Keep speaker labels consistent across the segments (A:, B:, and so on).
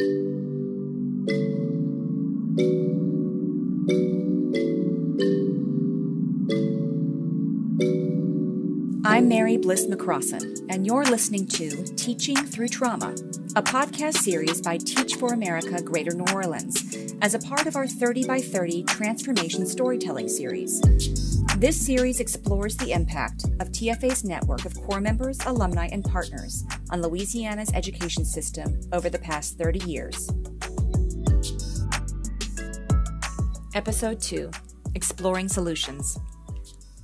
A: I'm Mary Bliss McCrossen, and you're listening to Teaching Through Trauma, a podcast series by Teach for America Greater New Orleans, as a part of our 30 by 30 Transformation Storytelling series. This series explores the impact of TFA's network of corps members, alumni, and partners on Louisiana's education system over the past 30 years. Episode 2 Exploring Solutions.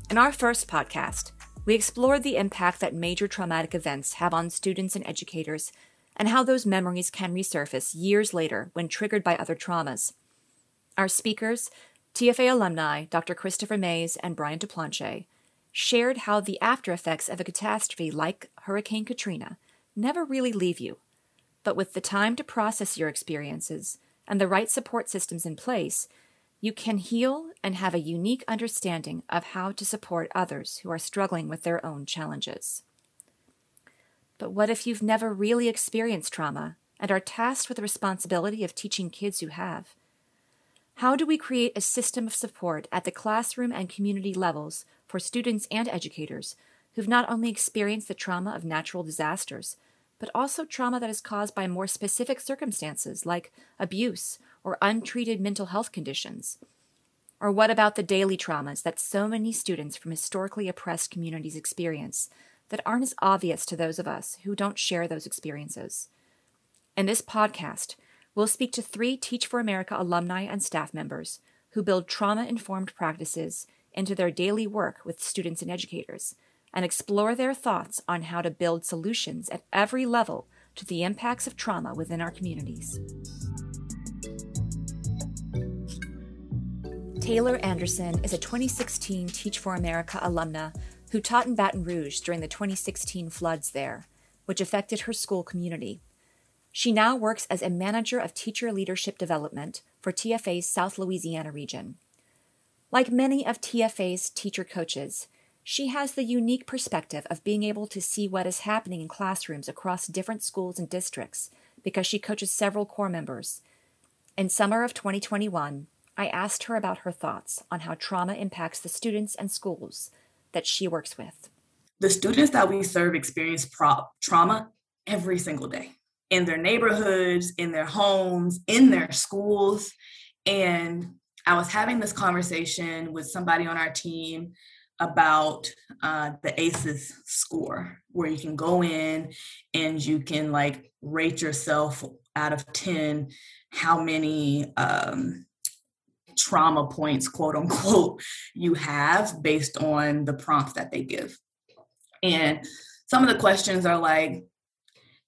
A: In our first podcast, we explored the impact that major traumatic events have on students and educators and how those memories can resurface years later when triggered by other traumas. Our speakers, TFA alumni Dr. Christopher Mays and Brian Duplanche, shared how the after effects of a catastrophe like Hurricane Katrina never really leave you. But with the time to process your experiences and the right support systems in place, you can heal and have a unique understanding of how to support others who are struggling with their own challenges. But what if you've never really experienced trauma and are tasked with the responsibility of teaching kids who have? How do we create a system of support at the classroom and community levels for students and educators who've not only experienced the trauma of natural disasters, but also trauma that is caused by more specific circumstances like abuse or untreated mental health conditions? Or what about the daily traumas that so many students from historically oppressed communities experience, that aren't as obvious to those of us who don't share those experiences. In this podcast, we'll speak to three Teach for America alumni and staff members who build trauma informed practices into their daily work with students and educators and explore their thoughts on how to build solutions at every level to the impacts of trauma within our communities. Taylor Anderson is a 2016 Teach for America alumna who taught in Baton Rouge during the 2016 floods there, which affected her school community. She now works as a manager of teacher leadership development for TFA's South Louisiana region. Like many of TFA's teacher coaches, she has the unique perspective of being able to see what is happening in classrooms across different schools and districts because she coaches several corps members. In summer of 2021, I asked her about her thoughts on how trauma impacts the students and schools that she works with?
B: The students that we serve experience pro- trauma every single day in their neighborhoods, in their homes, in their schools. And I was having this conversation with somebody on our team about uh, the ACEs score, where you can go in and you can like rate yourself out of 10 how many um, trauma points, quote unquote, you have based on the prompts that they give. And some of the questions are like,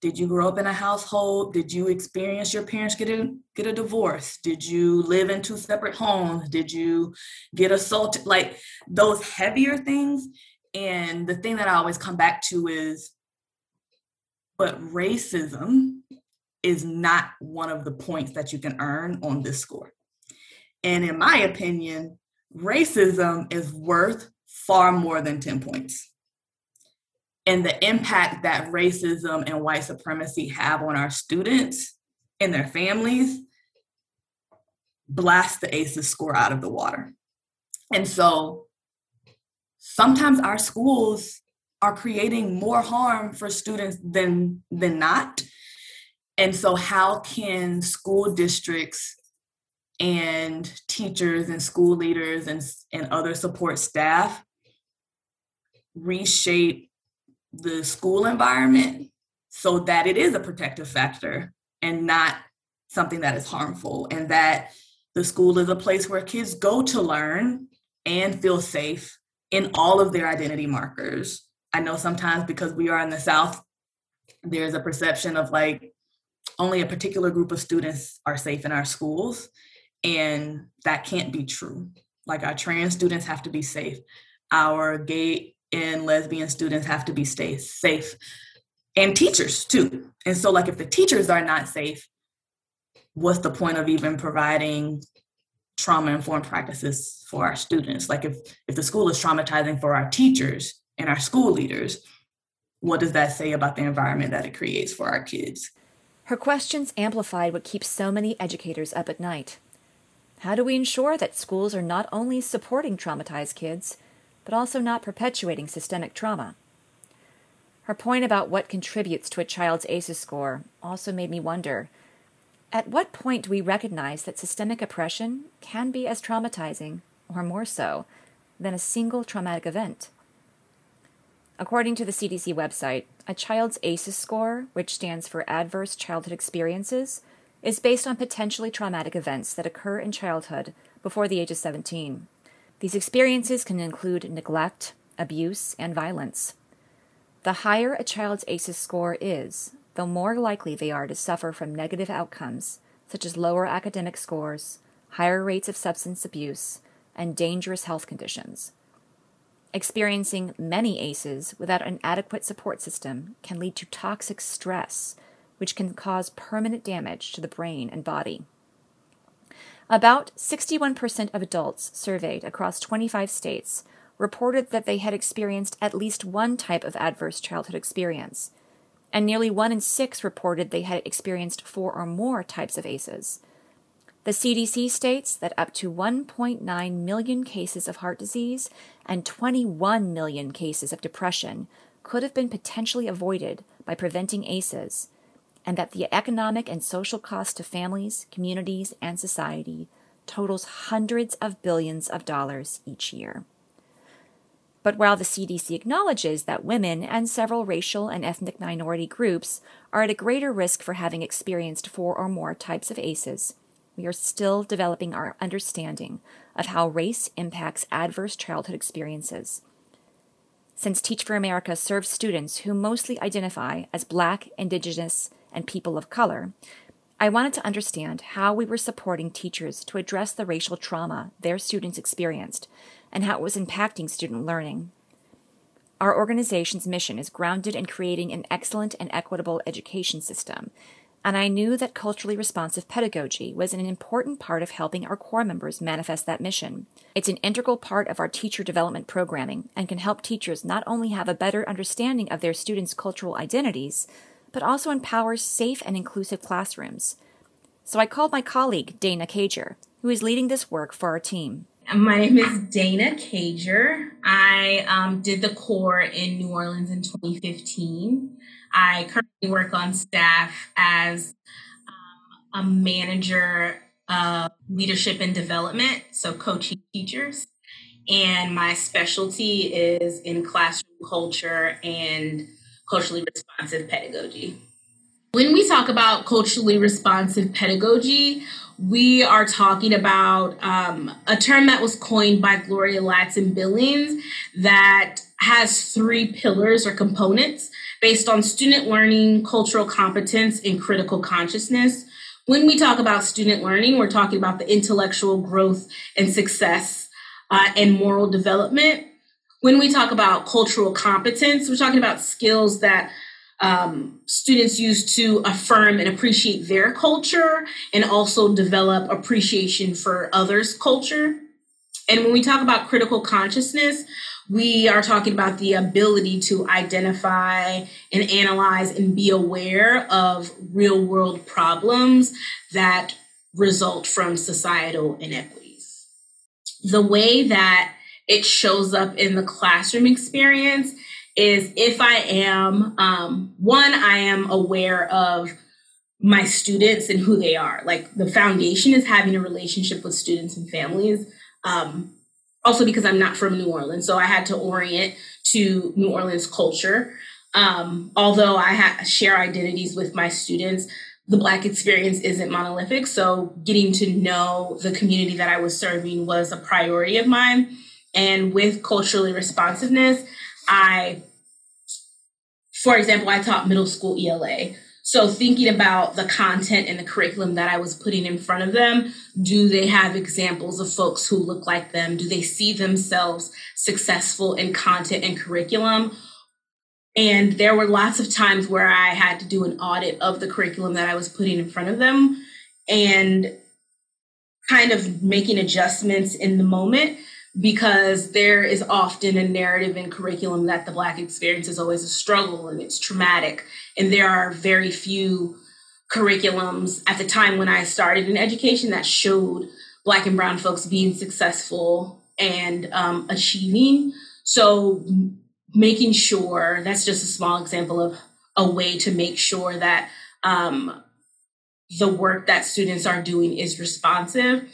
B: did you grow up in a household? Did you experience your parents get a get a divorce? Did you live in two separate homes? Did you get assaulted? Like those heavier things. And the thing that I always come back to is, but racism is not one of the points that you can earn on this score. And in my opinion, racism is worth far more than 10 points. And the impact that racism and white supremacy have on our students and their families blast the ACEs score out of the water. And so sometimes our schools are creating more harm for students than than not. And so how can school districts and teachers and school leaders and, and other support staff reshape the school environment so that it is a protective factor and not something that is harmful and that the school is a place where kids go to learn and feel safe in all of their identity markers i know sometimes because we are in the south there's a perception of like only a particular group of students are safe in our schools and that can't be true. Like our trans students have to be safe. Our gay and lesbian students have to be stay safe. And teachers too. And so like if the teachers are not safe, what's the point of even providing trauma informed practices for our students? Like if if the school is traumatizing for our teachers and our school leaders, what does that say about the environment that it creates for our kids?
A: Her questions amplified what keeps so many educators up at night. How do we ensure that schools are not only supporting traumatized kids, but also not perpetuating systemic trauma? Her point about what contributes to a child's ACEs score also made me wonder at what point do we recognize that systemic oppression can be as traumatizing, or more so, than a single traumatic event? According to the CDC website, a child's ACEs score, which stands for Adverse Childhood Experiences, is based on potentially traumatic events that occur in childhood before the age of 17. These experiences can include neglect, abuse, and violence. The higher a child's ACEs score is, the more likely they are to suffer from negative outcomes, such as lower academic scores, higher rates of substance abuse, and dangerous health conditions. Experiencing many ACEs without an adequate support system can lead to toxic stress, which can cause permanent damage to the brain and body. About 61% of adults surveyed across 25 states reported that they had experienced at least one type of adverse childhood experience, and nearly one in six reported they had experienced four or more types of ACEs. The CDC states that up to 1.9 million cases of heart disease and 21 million cases of depression could have been potentially avoided by preventing ACEs, and that the economic and social cost to families, communities, and society totals hundreds of billions of dollars each year. But while the CDC acknowledges that women and several racial and ethnic minority groups are at a greater risk for having experienced four or more types of ACEs, we are still developing our understanding of how race impacts adverse childhood experiences. Since Teach for America serves students who mostly identify as Black, Indigenous, and people of color, I wanted to understand how we were supporting teachers to address the racial trauma their students experienced and how it was impacting student learning. Our organization's mission is grounded in creating an excellent and equitable education system, and I knew that culturally responsive pedagogy was an important part of helping our corps members manifest that mission. It's an integral part of our teacher development programming and can help teachers not only have a better understanding of their students' cultural identities, but also empowers safe and inclusive classrooms. So I called my colleague, Dana Cager, who is leading this work for our team.
C: My name is Dana Cager. I um, did the corps in New Orleans in 2015. I currently work on staff as um, a manager of leadership and development, so coaching teachers. And my specialty is in classroom culture and culturally responsive pedagogy. When we talk about culturally responsive pedagogy, we are talking about um, a term that was coined by Gloria Ladson Billings that has three pillars or components based on student learning, cultural competence, and critical consciousness. When we talk about student learning, we're talking about the intellectual growth and success uh, and moral development. When we talk about cultural competence, we're talking about skills that um, students use to affirm and appreciate their culture and also develop appreciation for others' culture. And when we talk about critical consciousness, we are talking about the ability to identify and analyze and be aware of real world problems that result from societal inequities. The way that it shows up in the classroom experience is if I am, um, one, I am aware of my students and who they are. Like the foundation is having a relationship with students and families. Um, also because I'm not from New Orleans, so I had to orient to New Orleans culture. Um, although I ha- share identities with my students, the Black experience isn't monolithic. So getting to know the community that I was serving was a priority of mine. And with culturally responsiveness, I for example, I taught middle school ELA. So thinking about the content and the curriculum that I was putting in front of them, do they have examples of folks who look like them? Do they see themselves successful in content and curriculum? And there were lots of times where I had to do an audit of the curriculum that I was putting in front of them and kind of making adjustments in the moment because there is often a narrative in curriculum that the Black experience is always a struggle and it's traumatic. And there are very few curriculums at the time when I started in education that showed Black and Brown folks being successful and um, achieving. So, making sure that's just a small example of a way to make sure that um, the work that students are doing is responsive.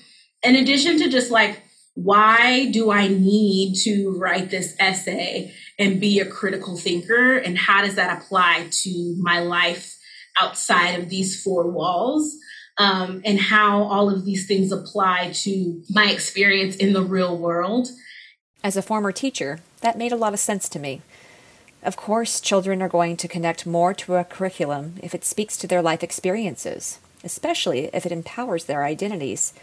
C: In addition to just like, why do I need to write this essay and be a critical thinker? And how does that apply to my life outside of these four walls? Um, and how all of these things apply to my experience in the real world.
A: As a former teacher, that made a lot of sense to me. Of course, children are going to connect more to a curriculum if it speaks to their life experiences especially if it empowers their identities.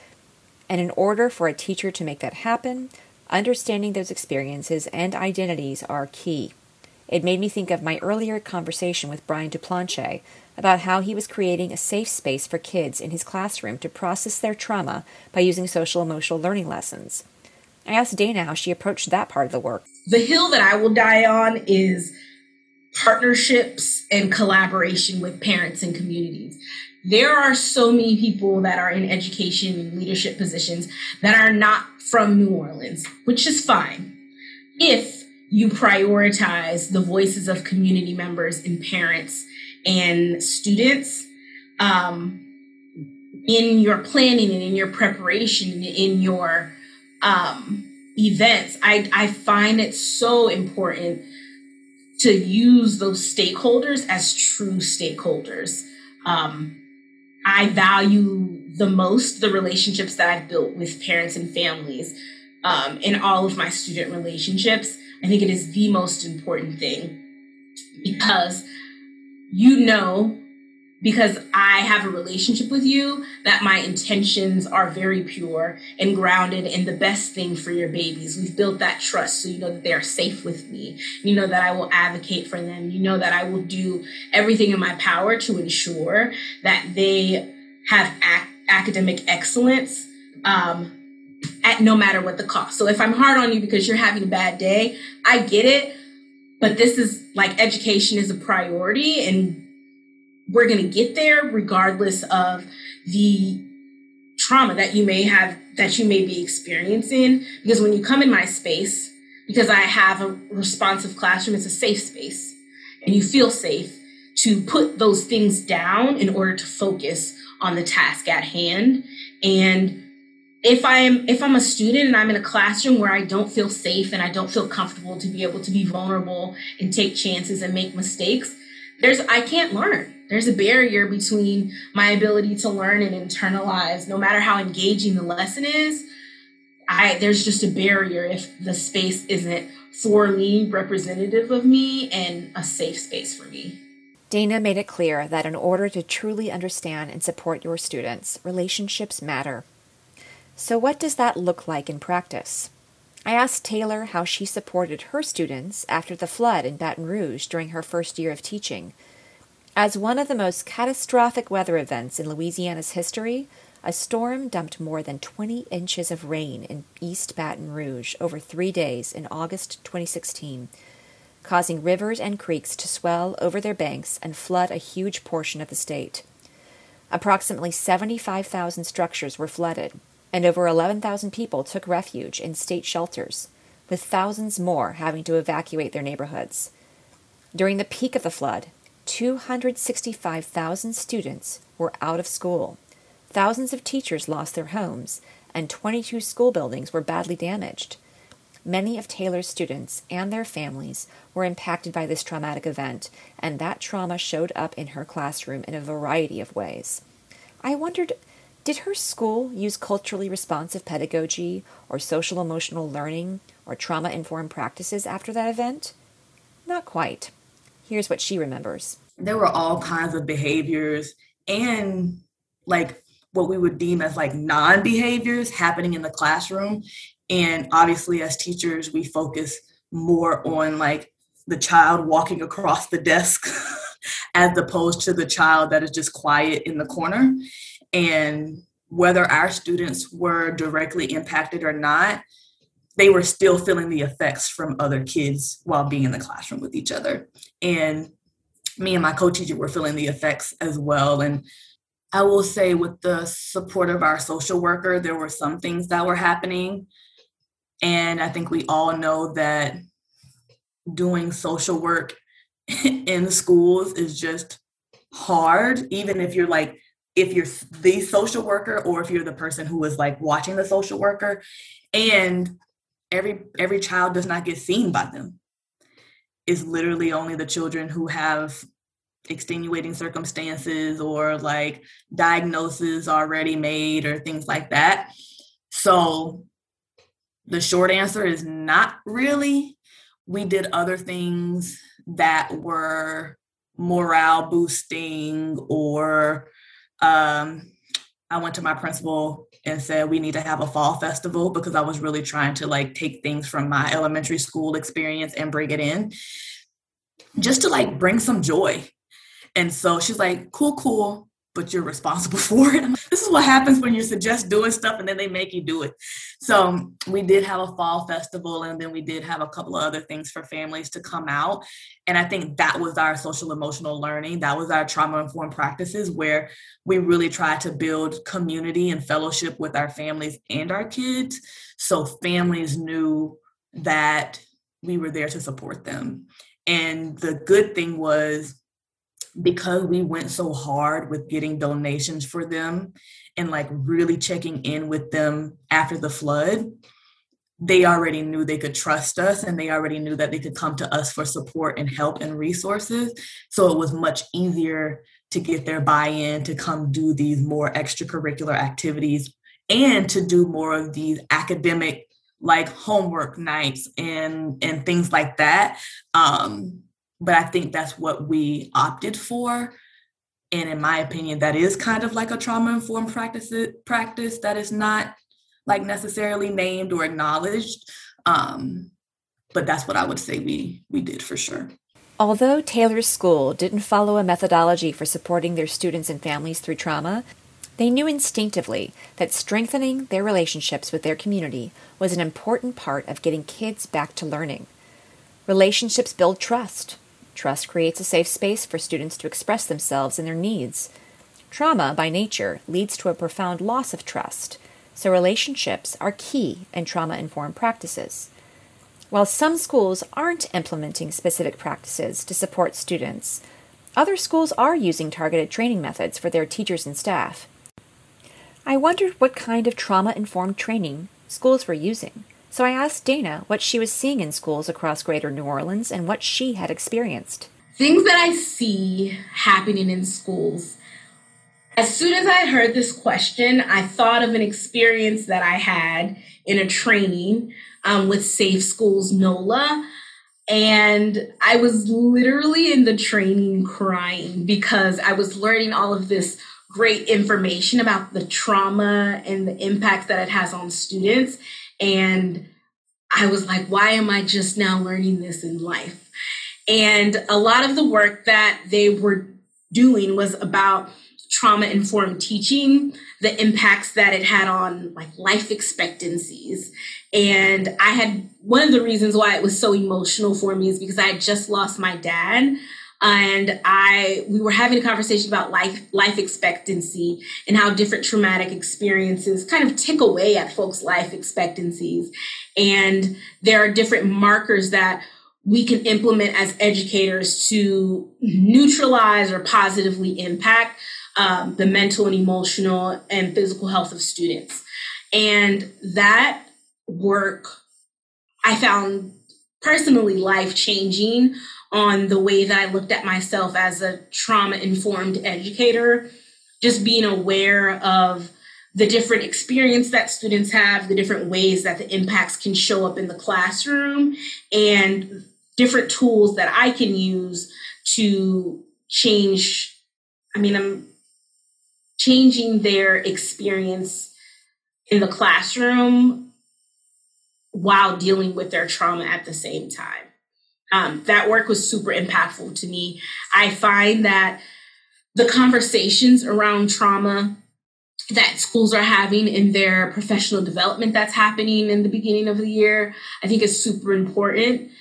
A: And in order for a teacher to make that happen, understanding those experiences and identities are key. It made me think of my earlier conversation with Brian Duplanche about how he was creating a safe space for kids in his classroom to process their trauma by using social emotional learning lessons. I asked Dana how she approached that part of the work.
C: The hill that I will die on is partnerships and collaboration with parents and communities there are so many people that are in education and leadership positions that are not from New Orleans, which is fine. If you prioritize the voices of community members and parents and students um, in your planning and in your preparation, and in your um, events, I, I find it so important to use those stakeholders as true stakeholders. Um, I value the most the relationships that I've built with parents and families um, in all of my student relationships. I think it is the most important thing because you know because I have a relationship with you, that my intentions are very pure and grounded in the best thing for your babies. We've built that trust so you know that they are safe with me. You know that I will advocate for them. You know that I will do everything in my power to ensure that they have ac- academic excellence. Um, at no matter what the cost. So if I'm hard on you because you're having a bad day, I get it. But this is like education is a priority and we're going to get there regardless of the trauma that you may have that you may be experiencing. Because when you come in my space because i have a responsive classroom it's a safe space. And you feel safe to put those things down in order to focus on the task at hand. And if i'm if i'm a student and i'm in a classroom where i don't feel safe and i don't feel comfortable to be able to be vulnerable and take chances and make mistakes there's i can't learn there's a barrier between my ability to learn and internalize, no matter how engaging the lesson is. I there's just a barrier if the space isn't for me, representative of me, and a safe space for me.
A: Dana made it clear that in order to truly understand and support your students, relationships matter. So, what does that look like in practice? I asked Taylor how she supported her students after the flood in Baton Rouge during her first year of teaching as one of the most catastrophic weather events in Louisiana's history, a storm dumped more than 20 inches of rain in East Baton Rouge over three days in August 2016, causing rivers and creeks to swell over their banks and flood a huge portion of the state. Approximately 75,000 structures were flooded, and over 11,000 people took refuge in state shelters, with thousands more having to evacuate their neighborhoods. During the peak of the flood, 265,000 students were out of school. Thousands of teachers lost their homes, and 22 school buildings were badly damaged. Many of Taylor's students and their families were impacted by this traumatic event, and that trauma showed up in her classroom in a variety of ways. I wondered did her school use culturally responsive pedagogy or social emotional learning or trauma informed practices after that event? Not quite. Here's what she remembers.
B: There were all kinds of behaviors and like what we would deem as like non behaviors happening in the classroom. And obviously, as teachers, we focus more on like the child walking across the desk as opposed to the child that is just quiet in the corner. And whether our students were directly impacted or not, they were still feeling the effects from other kids while being in the classroom with each other. And me and my co-teacher were feeling the effects as well. And I will say, with the support of our social worker, there were some things that were happening. And I think we all know that doing social work in schools is just hard, even if you're like, if you're the social worker or if you're the person who is like watching the social worker. And every every child does not get seen by them. It's literally only the children who have extenuating circumstances or like diagnoses already made or things like that. So the short answer is not really. We did other things that were morale boosting or um, I went to my principal and said we need to have a fall festival because I was really trying to like take things from my elementary school experience and bring it in just to like bring some joy. And so she's like, cool, cool, but you're responsible for it. this is what happens when you suggest doing stuff and then they make you do it. So um, we did have a fall festival and then we did have a couple of other things for families to come out. And I think that was our social emotional learning. That was our trauma informed practices where we really tried to build community and fellowship with our families and our kids. So families knew that we were there to support them. And the good thing was because we went so hard with getting donations for them and like really checking in with them after the flood, they already knew they could trust us and they already knew that they could come to us for support and help and resources. So it was much easier to get their buy in to come do these more extracurricular activities and to do more of these academic like homework nights and and things like that um but I think that's what we opted for. And in my opinion, that is kind of like a trauma informed practice practice that is not like necessarily named or acknowledged. Um, but that's what I would say we we did for sure.
A: Although Taylor's school didn't follow a methodology for supporting their students and families through trauma, they knew instinctively that strengthening their relationships with their community was an important part of getting kids back to learning. Relationships build trust, Trust creates a safe space for students to express themselves and their needs. Trauma, by nature, leads to a profound loss of trust, so relationships are key in trauma informed practices. While some schools aren't implementing specific practices to support students, other schools are using targeted training methods for their teachers and staff. I wondered what kind of trauma informed training schools were using. So I asked Dana what she was seeing in schools across greater New Orleans and what she had experienced.
C: Things that I see happening in schools. As soon as I heard this question, I thought of an experience that I had in a training um, with Safe Schools NOLA. And I was literally in the training crying because I was learning all of this great information about the trauma and the impact that it has on students. And I was like, why am I just now learning this in life? And a lot of the work that they were doing was about trauma informed teaching, the impacts that it had on like life expectancies. And I had one of the reasons why it was so emotional for me is because I had just lost my dad and I we were having a conversation about life life expectancy and how different traumatic experiences kind of tick away at folks' life expectancies, and there are different markers that we can implement as educators to neutralize or positively impact um, the mental and emotional and physical health of students, and that work I found personally life changing on the way that I looked at myself as a trauma informed educator, just being aware of the different experience that students have, the different ways that the impacts can show up in the classroom, and different tools that I can use to change. I mean, I'm changing their experience in the classroom while dealing with their trauma at the same time. Um, that work was super impactful to me. I find that the conversations around trauma that schools are having in their professional development that's happening in the beginning of the year, I think is super important.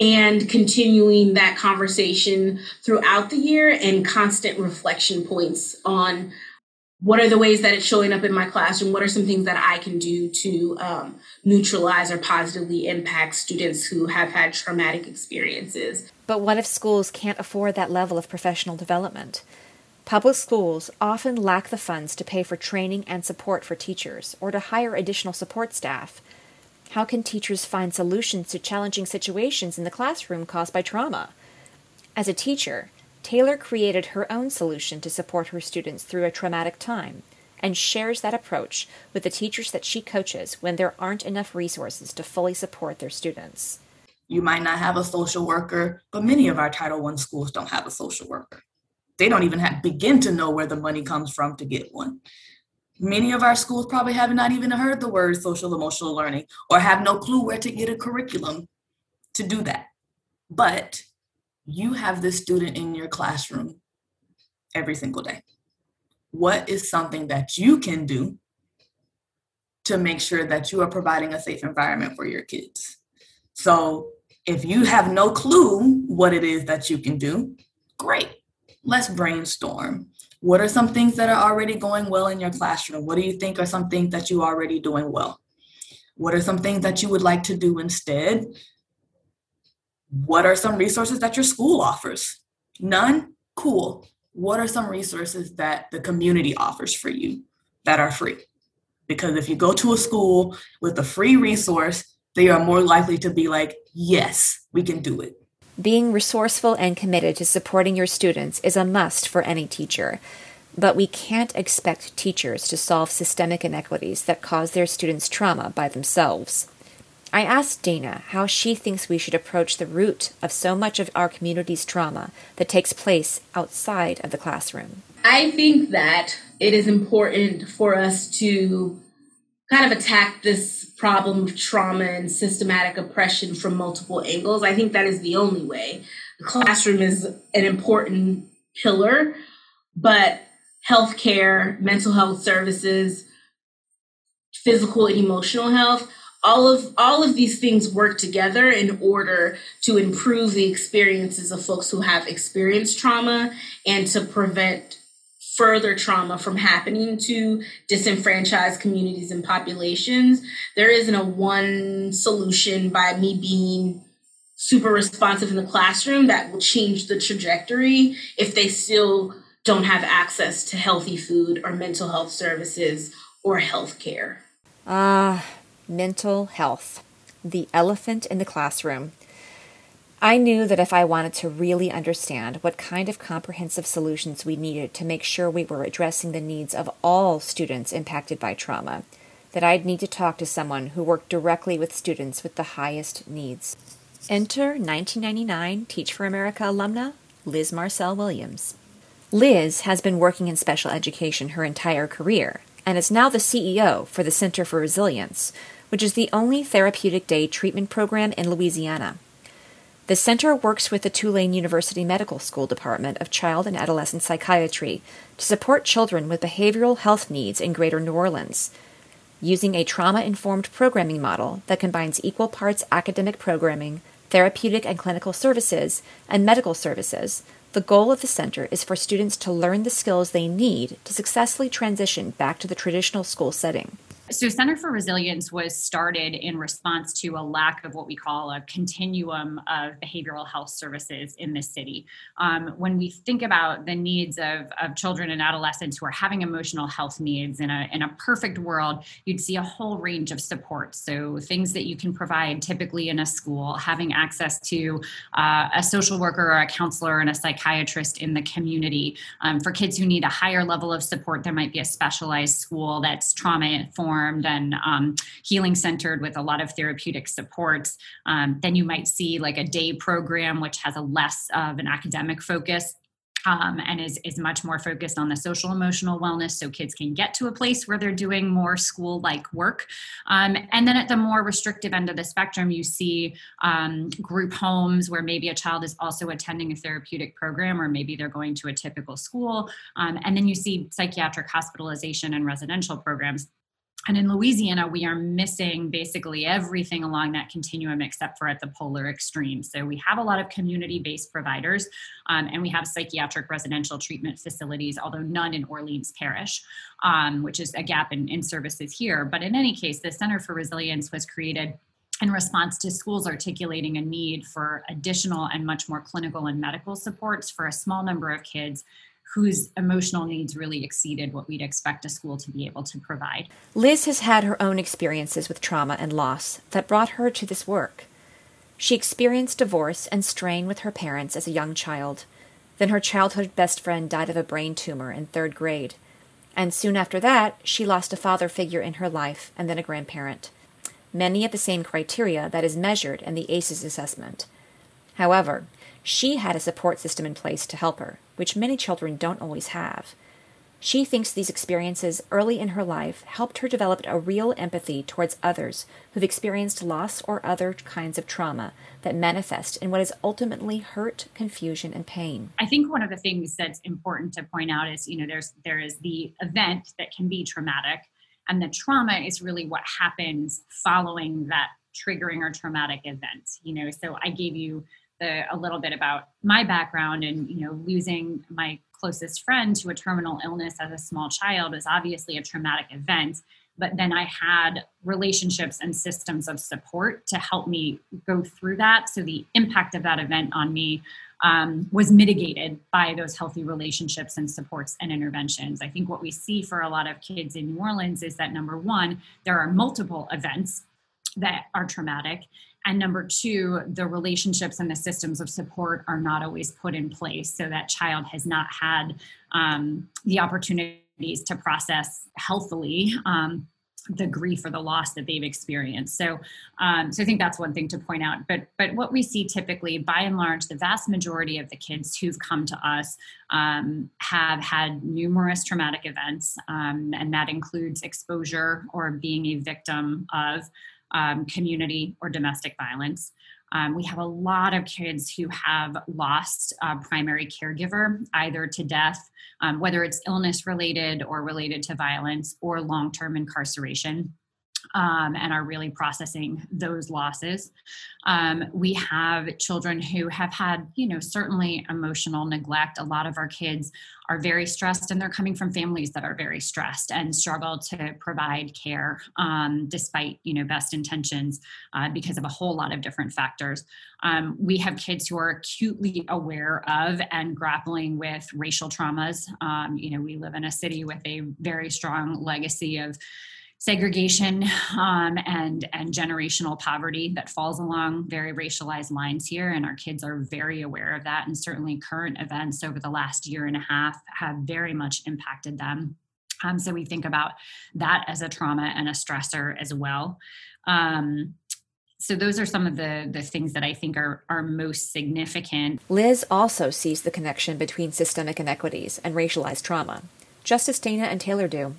C: and continuing that conversation throughout the year and constant reflection points on what are the ways that it's showing up in my classroom? What are some things that i can do to um, neutralize or positively impact students who have had traumatic experiences?
A: But what if schools can't afford that level of professional development? Public schools often lack the funds to pay for training and support for teachers or to hire additional support staff. How can teachers find solutions to challenging situations in the classroom caused by trauma? As a teacher, Taylor created her own solution to support her students through a traumatic time and shares that approach with the teachers that she coaches when there aren't enough resources to fully support their students.
B: You might not have a social worker, but many of our Title I schools don't have a social worker. They don't even have, begin to know where the money comes from to get one. Many of our schools probably have not even heard the word social emotional learning or have no clue where to get a curriculum to do that. But you have this student in your classroom every single day. What is something that you can do to make sure that you are providing a safe environment for your kids? So, if you have no clue what it is that you can do, great. Let's brainstorm what are some things that are already going well in your classroom? What do you think are some things that you are already doing well? What are some things that you would like to do instead? What are some resources that your school offers? None? Cool. What are some resources that the community offers for you that are free? Because if you go to a school with a free resource, they are more likely to be like, yes, we can do it.
A: Being resourceful and committed to supporting your students is a must for any teacher. But we can't expect teachers to solve systemic inequities that cause their students trauma by themselves. I asked Dana how she thinks we should approach the root of so much of our community's trauma that takes place outside of the classroom.
C: I think that it is important for us to kind of attack this problem of trauma and systematic oppression from multiple angles. I think that is the only way. The classroom is an important pillar, but healthcare, mental health services, physical and emotional health, all of all of these things work together in order to improve the experiences of folks who have experienced trauma and to prevent further trauma from happening to disenfranchised communities and populations. There isn't a one solution by me being super responsive in the classroom that will change the trajectory if they still don't have access to healthy food or mental health services or health care.
A: Ah, mental health. The elephant in the classroom. I knew that if I wanted to really understand what kind of comprehensive solutions we needed to make sure we were addressing the needs of all students impacted by trauma, that I'd need to talk to someone who worked directly with students with the highest needs. Enter 1999 Teach for America alumna Liz Marcell Williams. Liz has been working in special education her entire career and is now the CEO for the Center for Resilience, which is the only therapeutic day treatment program in Louisiana. The center works with the Tulane University Medical School Department of Child and Adolescent Psychiatry to support children with behavioral health needs in Greater New Orleans. Using a trauma informed programming model that combines equal parts academic programming, therapeutic and clinical services, and medical services, the goal of the center is for students to learn the skills they need to successfully transition back to the traditional school setting.
D: So, Center for Resilience was started in response to a lack of what we call a continuum of behavioral health services in this city. Um, when we think about the needs of, of children and adolescents who are having emotional health needs in a, in a perfect world, you'd see a whole range of support. So, things that you can provide typically in a school, having access to uh, a social worker or a counselor and a psychiatrist in the community. Um, for kids who need a higher level of support, there might be a specialized school that's trauma informed informed and um, healing centered with a lot of therapeutic supports. Um, then you might see like a day program, which has a less of an academic focus um, and is, is much more focused on the social emotional wellness so kids can get to a place where they're doing more school like work. Um, and then at the more restrictive end of the spectrum, you see um, group homes where maybe a child is also attending a therapeutic program or maybe they're going to a typical school. Um, and then you see psychiatric hospitalization and residential programs and in Louisiana, we are missing basically everything along that continuum except for at the polar extreme. So we have a lot of community based providers um, and we have psychiatric residential treatment facilities, although none in Orleans Parish, um, which is a gap in, in services here. But in any case, the Center for Resilience was created in response to schools articulating a need for additional and much more clinical and medical supports for a small number of kids whose emotional needs really exceeded what we'd expect a school to be able to provide.
A: Liz has had her own experiences with trauma and loss that brought her to this work. She experienced divorce and strain with her parents as a young child. Then her childhood best friend died of a brain tumor in third grade. And soon after that, she lost a father figure in her life and then a grandparent. Many of the same criteria that is measured in the ACEs assessment. However, she had a support system in place to help her, which many children don't always have. She thinks these experiences early in her life helped her develop a real empathy towards others who've experienced loss or other kinds of trauma that manifest in what is ultimately hurt, confusion, and pain.
D: I think one of the things that's important to point out is, you know, there's there is the event that can be traumatic, and the trauma is really what happens following that triggering or traumatic event. You know, so I gave you the, a little bit about my background and you know losing my closest friend to a terminal illness as a small child is obviously a traumatic event but then i had relationships and systems of support to help me go through that so the impact of that event on me um, was mitigated by those healthy relationships and supports and interventions. I think what we see for a lot of kids in New Orleans is that number one, there are multiple events that are traumatic. And number two, the relationships and the systems of support are not always put in place. So that child has not had um, the opportunities to process healthily. Um, the grief or the loss that they've experienced. So, um, so I think that's one thing to point out. But, but what we see typically, by and large, the vast majority of the kids who've come to us um, have had numerous traumatic events, um, and that includes exposure or being a victim of um, community or domestic violence. Um, we have a lot of kids who have lost a primary caregiver, either to death, um, whether it's illness related or related to violence, or long term incarceration um, and are really processing those losses. Um, we have children who have had, you know, certainly emotional neglect. A lot of our kids are very stressed and they're coming from families that are very stressed and struggle to provide care um, despite, you know, best intentions uh, because of a whole lot of different factors. Um, we have kids who are acutely aware of and grappling with racial traumas. Um, you know, we live in a city with a very strong legacy of segregation um, and and generational poverty that falls along very racialized lines here and our kids are very aware of that and certainly current events over the last year and a half have very much impacted them um, so we think about that as a trauma and a stressor as well um, so those are some of the the things that I think are are most significant.
A: Liz also sees the connection between systemic inequities and racialized trauma, just as Dana and Taylor do.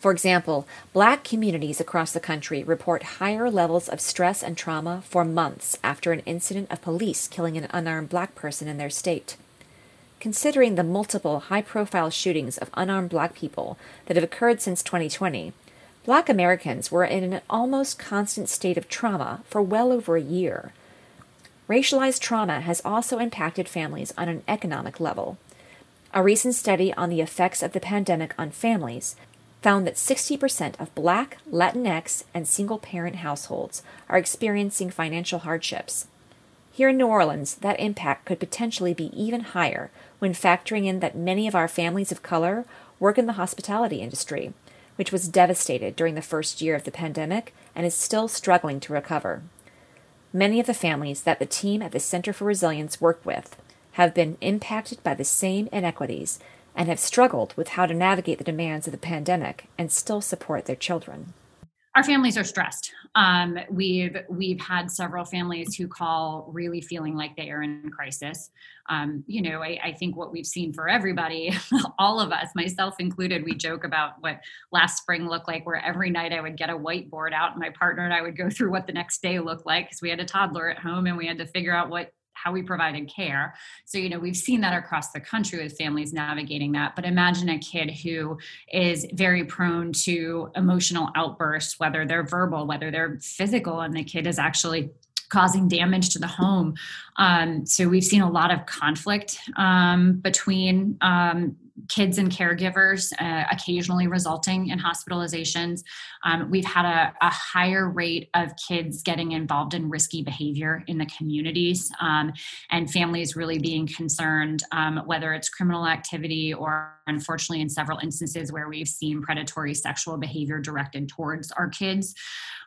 A: For example, black communities across the country report higher levels of stress and trauma for months after an incident of police killing an unarmed black person in their state. Considering the multiple high profile shootings of unarmed black people that have occurred since 2020, black Americans were in an almost constant state of trauma for well over a year. Racialized trauma has also impacted families on an economic level. A recent study on the effects of the pandemic on families found that 60% of Black, Latinx, and single parent households are experiencing financial hardships. Here in New Orleans, that impact could potentially be even higher when factoring in that many of our families of color work in the hospitality industry, which was devastated during the first year of the pandemic and is still struggling to recover. Many of the families that the team at the Center for Resilience work with have been impacted by the same inequities and have struggled with how to navigate the demands of the pandemic and still support their children.
D: Our families are stressed. Um, we've we've had several families who call really feeling like they are in crisis. Um, you know, I, I, think what we've seen for everybody, all of us, myself included, we joke about what last spring looked like, where every night I would get a whiteboard out, and my partner and I would go through what the next day looked like because we had a toddler at home and we had to figure out what how we provided care. So, you know, we've seen that across the country with families navigating that. But imagine a kid who is very prone to emotional outbursts, whether they're verbal, whether they're physical, and the kid is actually causing damage to the home. Um, so we've seen a lot of conflict um, between um, kids and caregivers, uh, occasionally resulting in hospitalizations. Um, we've had a, a, higher rate of kids getting involved in risky behavior in the communities um, and families really being concerned, um, whether it's criminal activity or unfortunately in several instances where we've seen predatory sexual behavior directed towards our kids.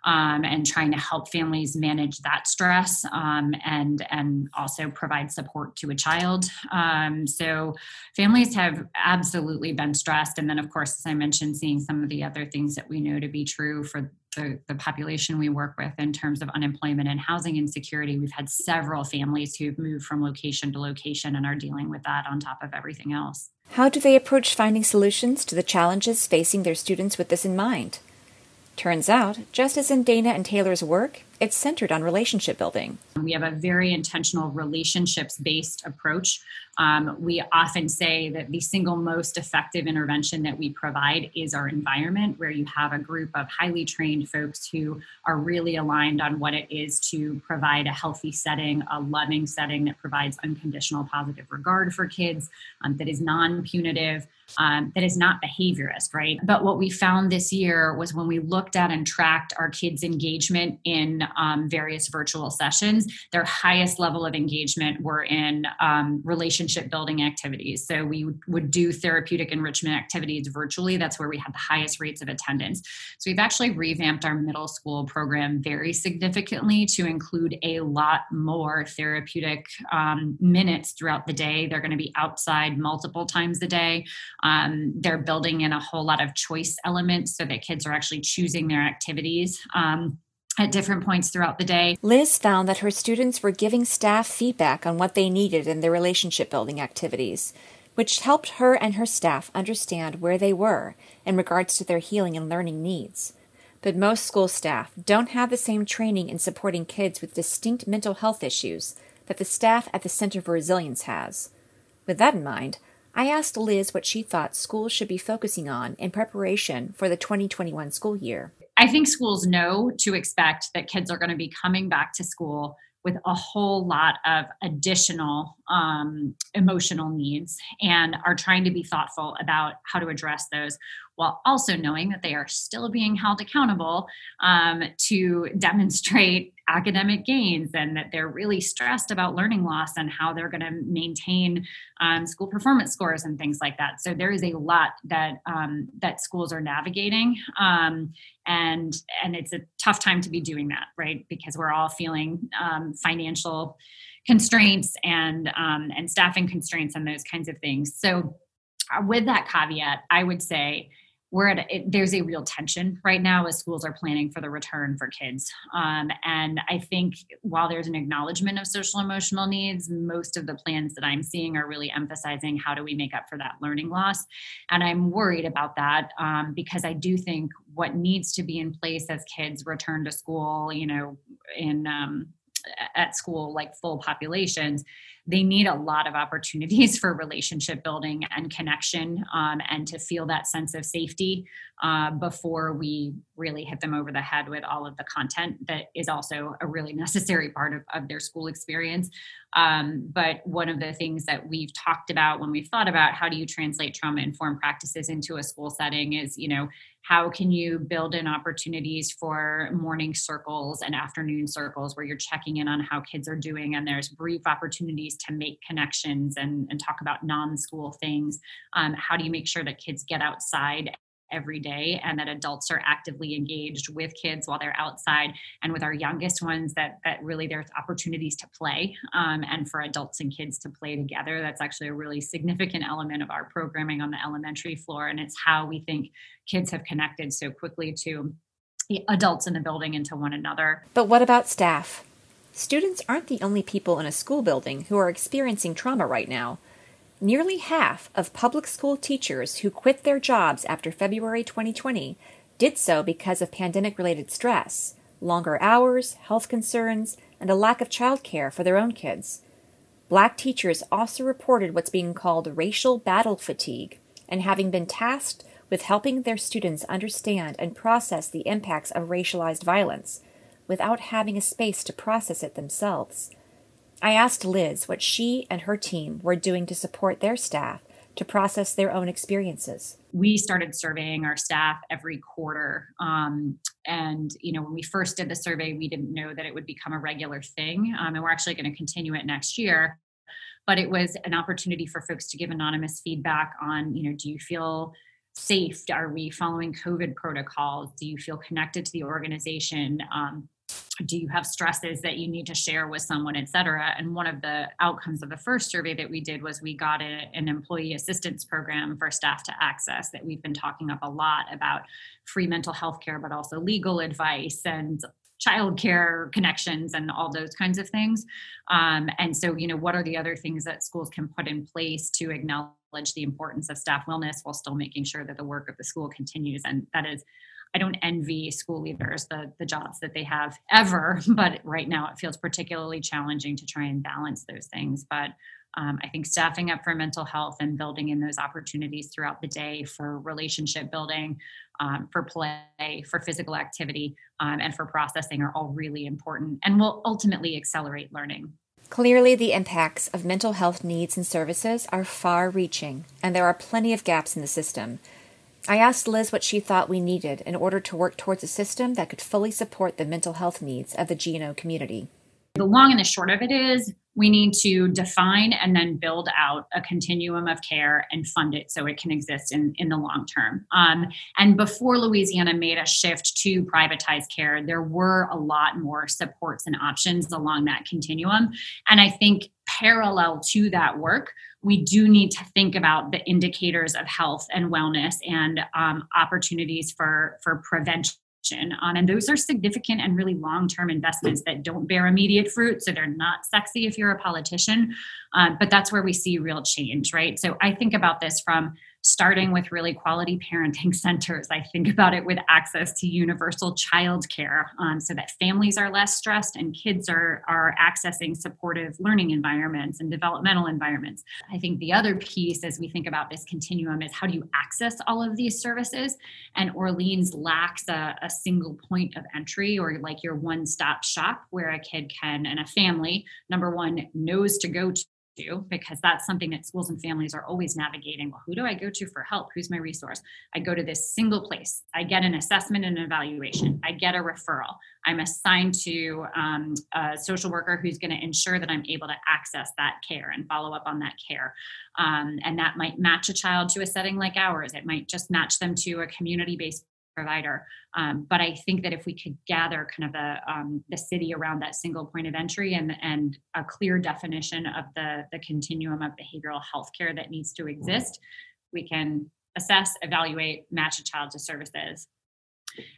D: Um, and trying to help families manage that stress um, and and also provide support to a child. Um, so families have absolutely been stressed, and then of course, as I mentioned, seeing some of the other things that we know to be true for the, the, population we work with in terms of unemployment and housing insecurity. We've had several families who've moved from location to location and are dealing with that on top of everything else.
A: How do they approach finding solutions to the challenges facing their students with this in mind? Turns out, just as in Dana and Taylor's work, it's centered on relationship building.
D: We have a very intentional relationships based approach. Um, we often say that the single most effective intervention that we provide is our environment, where you have a group of highly trained folks who are really aligned on what it is to provide a healthy setting, a loving setting that provides unconditional positive regard for kids, um, that is non punitive um, that is not behaviorist, right? But what we found this year was when we looked at and tracked our kids' engagement in um, various virtual sessions, their highest level of engagement were in um, relationship building activities. So we would do therapeutic enrichment activities virtually. That's where we had the highest rates of attendance. So we've actually revamped our middle school program very significantly to include a lot more therapeutic um, minutes throughout the day. They're going to be outside multiple times a day. Um, they're building in a whole lot of choice elements so that kids are actually choosing their activities. Um, at different points throughout the day.
A: Liz found that her students were giving staff feedback on what they needed in their relationship building activities, which helped her and her staff understand where they were in regards to their healing and learning needs. But most school staff don't have the same training in supporting kids with distinct mental health issues that the staff at the Center for Resilience has. With that in mind, I asked Liz what she thought schools should be focusing on in preparation for the 2021 school year.
D: I think schools know to expect that kids are going to be coming back to school with a whole lot of additional um, emotional needs and are trying to be thoughtful about how to address those while also knowing that they are still being held accountable um, to demonstrate academic gains and that they're really stressed about learning loss and how they're going to maintain um, school performance scores and things like that. So there is a lot that um, that schools are navigating um, and and it's a tough time to be doing that right? Because we're all feeling um, financial constraints and um, and staffing constraints and those kinds of things. So uh, with that caveat i would say we're at a, it, there's a real tension right now as schools are planning for the return for kids. Um, and i think while there's an acknowledgement of social emotional needs most of the plans that i'm seeing are really emphasizing how do we make up for that learning loss. And i'm worried about that um, because i do think what needs to be in place as kids return to school you know in um, at school like full populations they need a lot of opportunities for relationship building and connection um, and to feel that sense of safety uh, before we really hit them over the head with all of the content that is also a really necessary part of, of their school experience. Um, but one of the things that we've talked about when we've thought about how do you translate trauma informed practices into a school setting is you know how can you build in opportunities for morning circles and afternoon circles where you're checking in on how kids are doing and there's brief opportunities to make connections and, and talk about non-school things. Um, how do you make sure that kids get outside every day and that adults are actively engaged with kids while they're outside and with our youngest ones that that really there's opportunities to play um, and for adults and kids to play together? That's actually a really significant element of our programming on the elementary floor and it's how we think kids have connected so quickly to adults in the building and to one another.
A: But what about staff students aren't the only people in a school building who are experiencing trauma right now Nearly half of public school teachers who quit their jobs after February 2020 did so because of pandemic related stress, longer hours, health concerns, and a lack of childcare for their own kids. Black teachers also reported what's being called racial battle fatigue, and having been tasked with helping their students understand and process the impacts of racialized violence without having a space to process it themselves. I asked Liz what she and her team were doing to support their staff to process their own experiences.
D: We started surveying our staff every quarter. Um, and, you know, when we first did the survey, we didn't know that it would become a regular thing. Um, and we're actually going to continue it next year. But it was an opportunity for folks to give anonymous feedback on, you know, do you feel safe? Are we following COVID protocols? Do you feel connected to the organization? Um, do you have stresses that you need to share with someone et cetera? And one of the outcomes of the first survey that we did was we got a, an employee assistance program for staff to access that we've been talking up a lot about free mental health care but also legal advice and childcare connections and all those kinds of things. Um, and so you know what are the other things that schools can put in place to acknowledge the importance of staff wellness while still making sure that the work of the school continues? And that is I don't envy school leaders the the jobs that they have ever, but right now it feels particularly challenging to try and balance those things. But um, I think staffing up for mental health and building in those opportunities throughout the day for relationship building, um, for play, for physical activity, um, and for processing are all really important and will ultimately accelerate learning.
A: Clearly, the impacts of mental health needs and services are far reaching, and there are plenty of gaps in the system. I asked Liz what she thought we needed in order to work towards a system that could fully support the mental health needs of the GNO community.
D: The long and the short of it is we need to define and then build out a continuum of care and fund it so it can exist in, in the long term. Um, and before Louisiana made a shift to privatize care, there were a lot more supports and options along that continuum. And I think parallel to that work, we do need to think about the indicators of health and wellness and um, opportunities for, for prevention um, and those are significant and really long term investments that don't bear immediate fruit. So they're not sexy if you're a politician, um, but that's where we see real change, right? So I think about this from starting with really quality parenting centers. I think about it with access to universal childcare um, so that families are less stressed and kids are, are accessing supportive learning environments and developmental environments. I think the other piece as we think about this continuum is how do you access all of these services? And Orleans lacks a, a single point of entry or like your one stop shop where a kid can and a family, number one, knows to go to because that's something that schools and families are always navigating. Well, who do I go to for help? Who's my resource? I go to this single place. I get an assessment and an evaluation. I get a referral. I'm assigned to um, a social worker who's going to ensure that I'm able to access that care and follow up on that care. Um, and that might match a child to a setting like ours. It might just match them to a community based provider. Um, but I think that if we could gather kind of the um, the city around that single point of entry and and a clear definition of the the continuum of behavioral health care that needs to exist, we can assess, evaluate, match a child to services.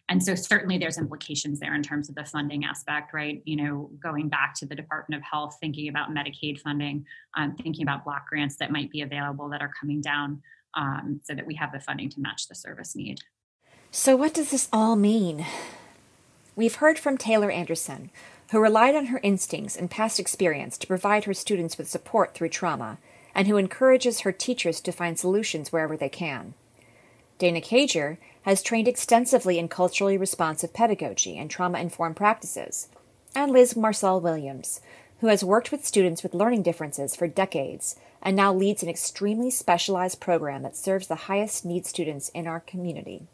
D: And so certainly there's implications there in terms of the funding aspect, right? You know, going back to the Department of Health, thinking about Medicaid funding, um, thinking about block grants that might be available that are coming down um, so that we have the funding to match the service need.
A: So, what does this all mean? We've heard from Taylor Anderson, who relied on her instincts and past experience to provide her students with support through trauma, and who encourages her teachers to find solutions wherever they can. Dana Cager has trained extensively in culturally responsive pedagogy and trauma informed practices, and Liz Marcell Williams, who has worked with students with learning differences for decades and now leads an extremely specialized program that serves the highest need students in our community.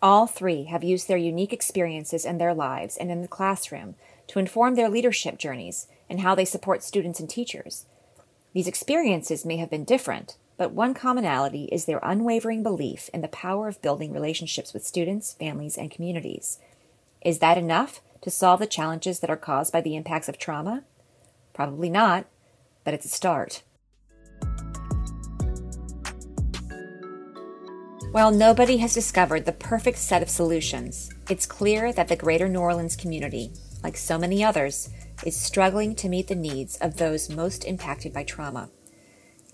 A: All three have used their unique experiences in their lives and in the classroom to inform their leadership journeys and how they support students and teachers. These experiences may have been different, but one commonality is their unwavering belief in the power of building relationships with students, families, and communities. Is that enough to solve the challenges that are caused by the impacts of trauma? Probably not, but it's a start. While nobody has discovered the perfect set of solutions, it's clear that the greater New Orleans community, like so many others, is struggling to meet the needs of those most impacted by trauma.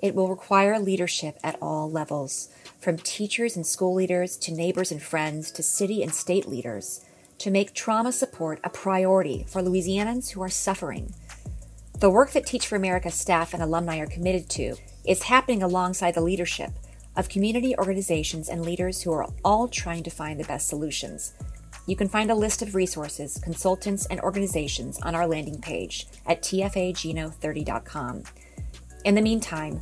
A: It will require leadership at all levels, from teachers and school leaders to neighbors and friends to city and state leaders, to make trauma support a priority for Louisianans who are suffering. The work that Teach for America staff and alumni are committed to is happening alongside the leadership of community organizations and leaders who are all trying to find the best solutions. You can find a list of resources, consultants, and organizations on our landing page at tfageno30.com. In the meantime,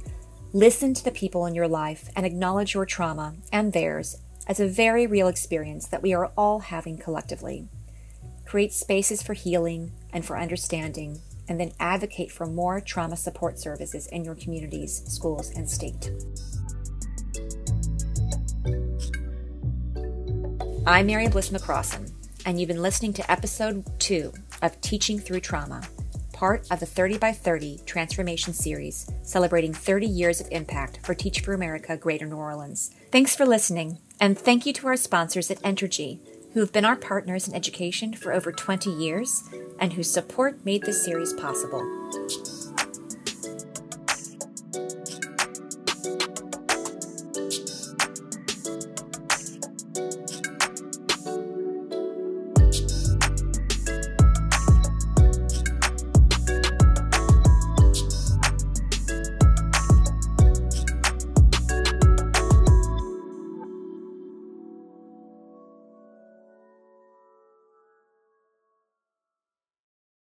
A: listen to the people in your life and acknowledge your trauma and theirs as a very real experience that we are all having collectively. Create spaces for healing and for understanding, and then advocate for more trauma support services in your communities, schools, and state. I'm Mary Bliss McCrossen, and you've been listening to episode two of Teaching Through Trauma, part of the 30 by 30 transformation series celebrating 30 years of impact for Teach for America Greater New Orleans. Thanks for listening, and thank you to our sponsors at Entergy, who have been our partners in education for over 20 years and whose support made this series possible.